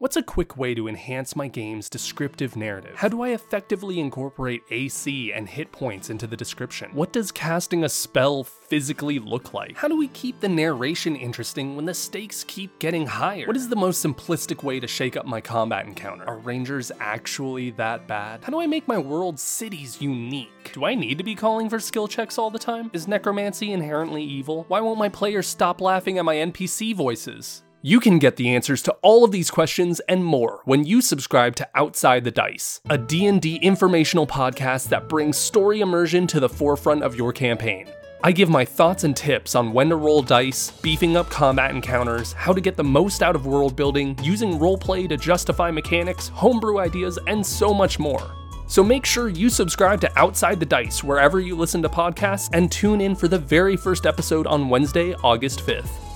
What's a quick way to enhance my game's descriptive narrative? How do I effectively incorporate AC and hit points into the description? What does casting a spell physically look like? How do we keep the narration interesting when the stakes keep getting higher? What is the most simplistic way to shake up my combat encounter? Are rangers actually that bad? How do I make my world's cities unique? Do I need to be calling for skill checks all the time? Is necromancy inherently evil? Why won't my players stop laughing at my NPC voices? You can get the answers to all of these questions and more when you subscribe to Outside the Dice, a D&D informational podcast that brings story immersion to the forefront of your campaign. I give my thoughts and tips on when to roll dice, beefing up combat encounters, how to get the most out of world building, using roleplay to justify mechanics, homebrew ideas, and so much more. So make sure you subscribe to Outside the Dice wherever you listen to podcasts and tune in for the very first episode on Wednesday, August 5th.